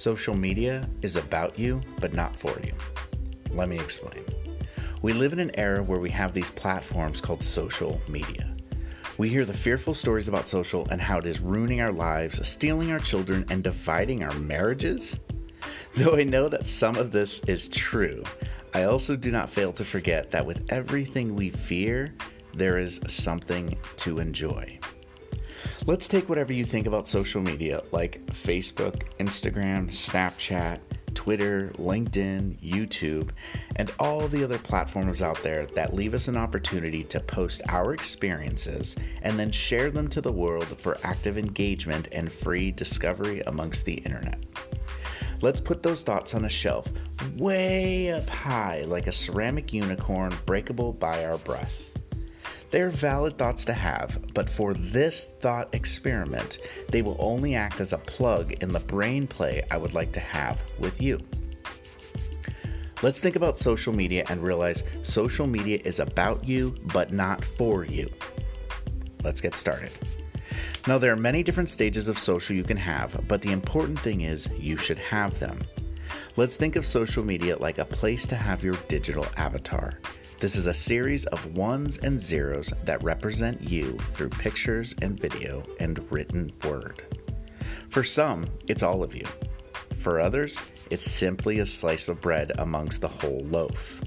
Social media is about you, but not for you. Let me explain. We live in an era where we have these platforms called social media. We hear the fearful stories about social and how it is ruining our lives, stealing our children, and dividing our marriages. Though I know that some of this is true, I also do not fail to forget that with everything we fear, there is something to enjoy. Let's take whatever you think about social media like Facebook, Instagram, Snapchat, Twitter, LinkedIn, YouTube, and all the other platforms out there that leave us an opportunity to post our experiences and then share them to the world for active engagement and free discovery amongst the internet. Let's put those thoughts on a shelf way up high like a ceramic unicorn breakable by our breath. They're valid thoughts to have, but for this thought experiment, they will only act as a plug in the brain play I would like to have with you. Let's think about social media and realize social media is about you, but not for you. Let's get started. Now, there are many different stages of social you can have, but the important thing is you should have them. Let's think of social media like a place to have your digital avatar. This is a series of ones and zeros that represent you through pictures and video and written word. For some, it's all of you. For others, it's simply a slice of bread amongst the whole loaf.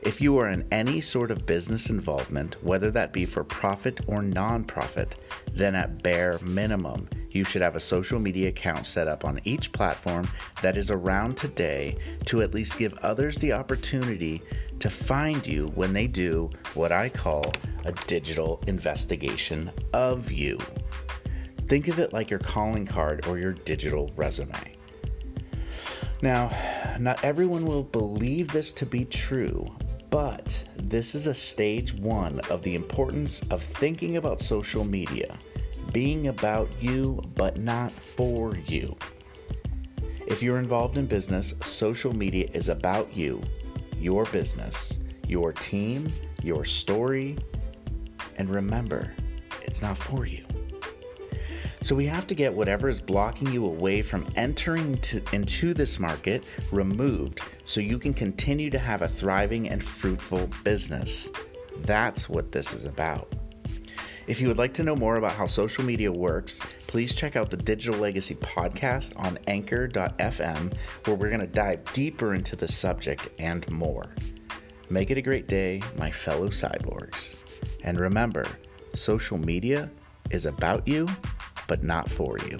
If you are in any sort of business involvement, whether that be for profit or non-profit, then at bare minimum, you should have a social media account set up on each platform that is around today to at least give others the opportunity to find you when they do what I call a digital investigation of you. Think of it like your calling card or your digital resume. Now, not everyone will believe this to be true, but this is a stage one of the importance of thinking about social media being about you, but not for you. If you're involved in business, social media is about you your business, your team, your story, and remember, it's not for you. So we have to get whatever is blocking you away from entering to, into this market removed so you can continue to have a thriving and fruitful business. That's what this is about. If you would like to know more about how social media works, please check out the Digital Legacy podcast on anchor.fm, where we're going to dive deeper into the subject and more. Make it a great day, my fellow cyborgs. And remember, social media is about you, but not for you.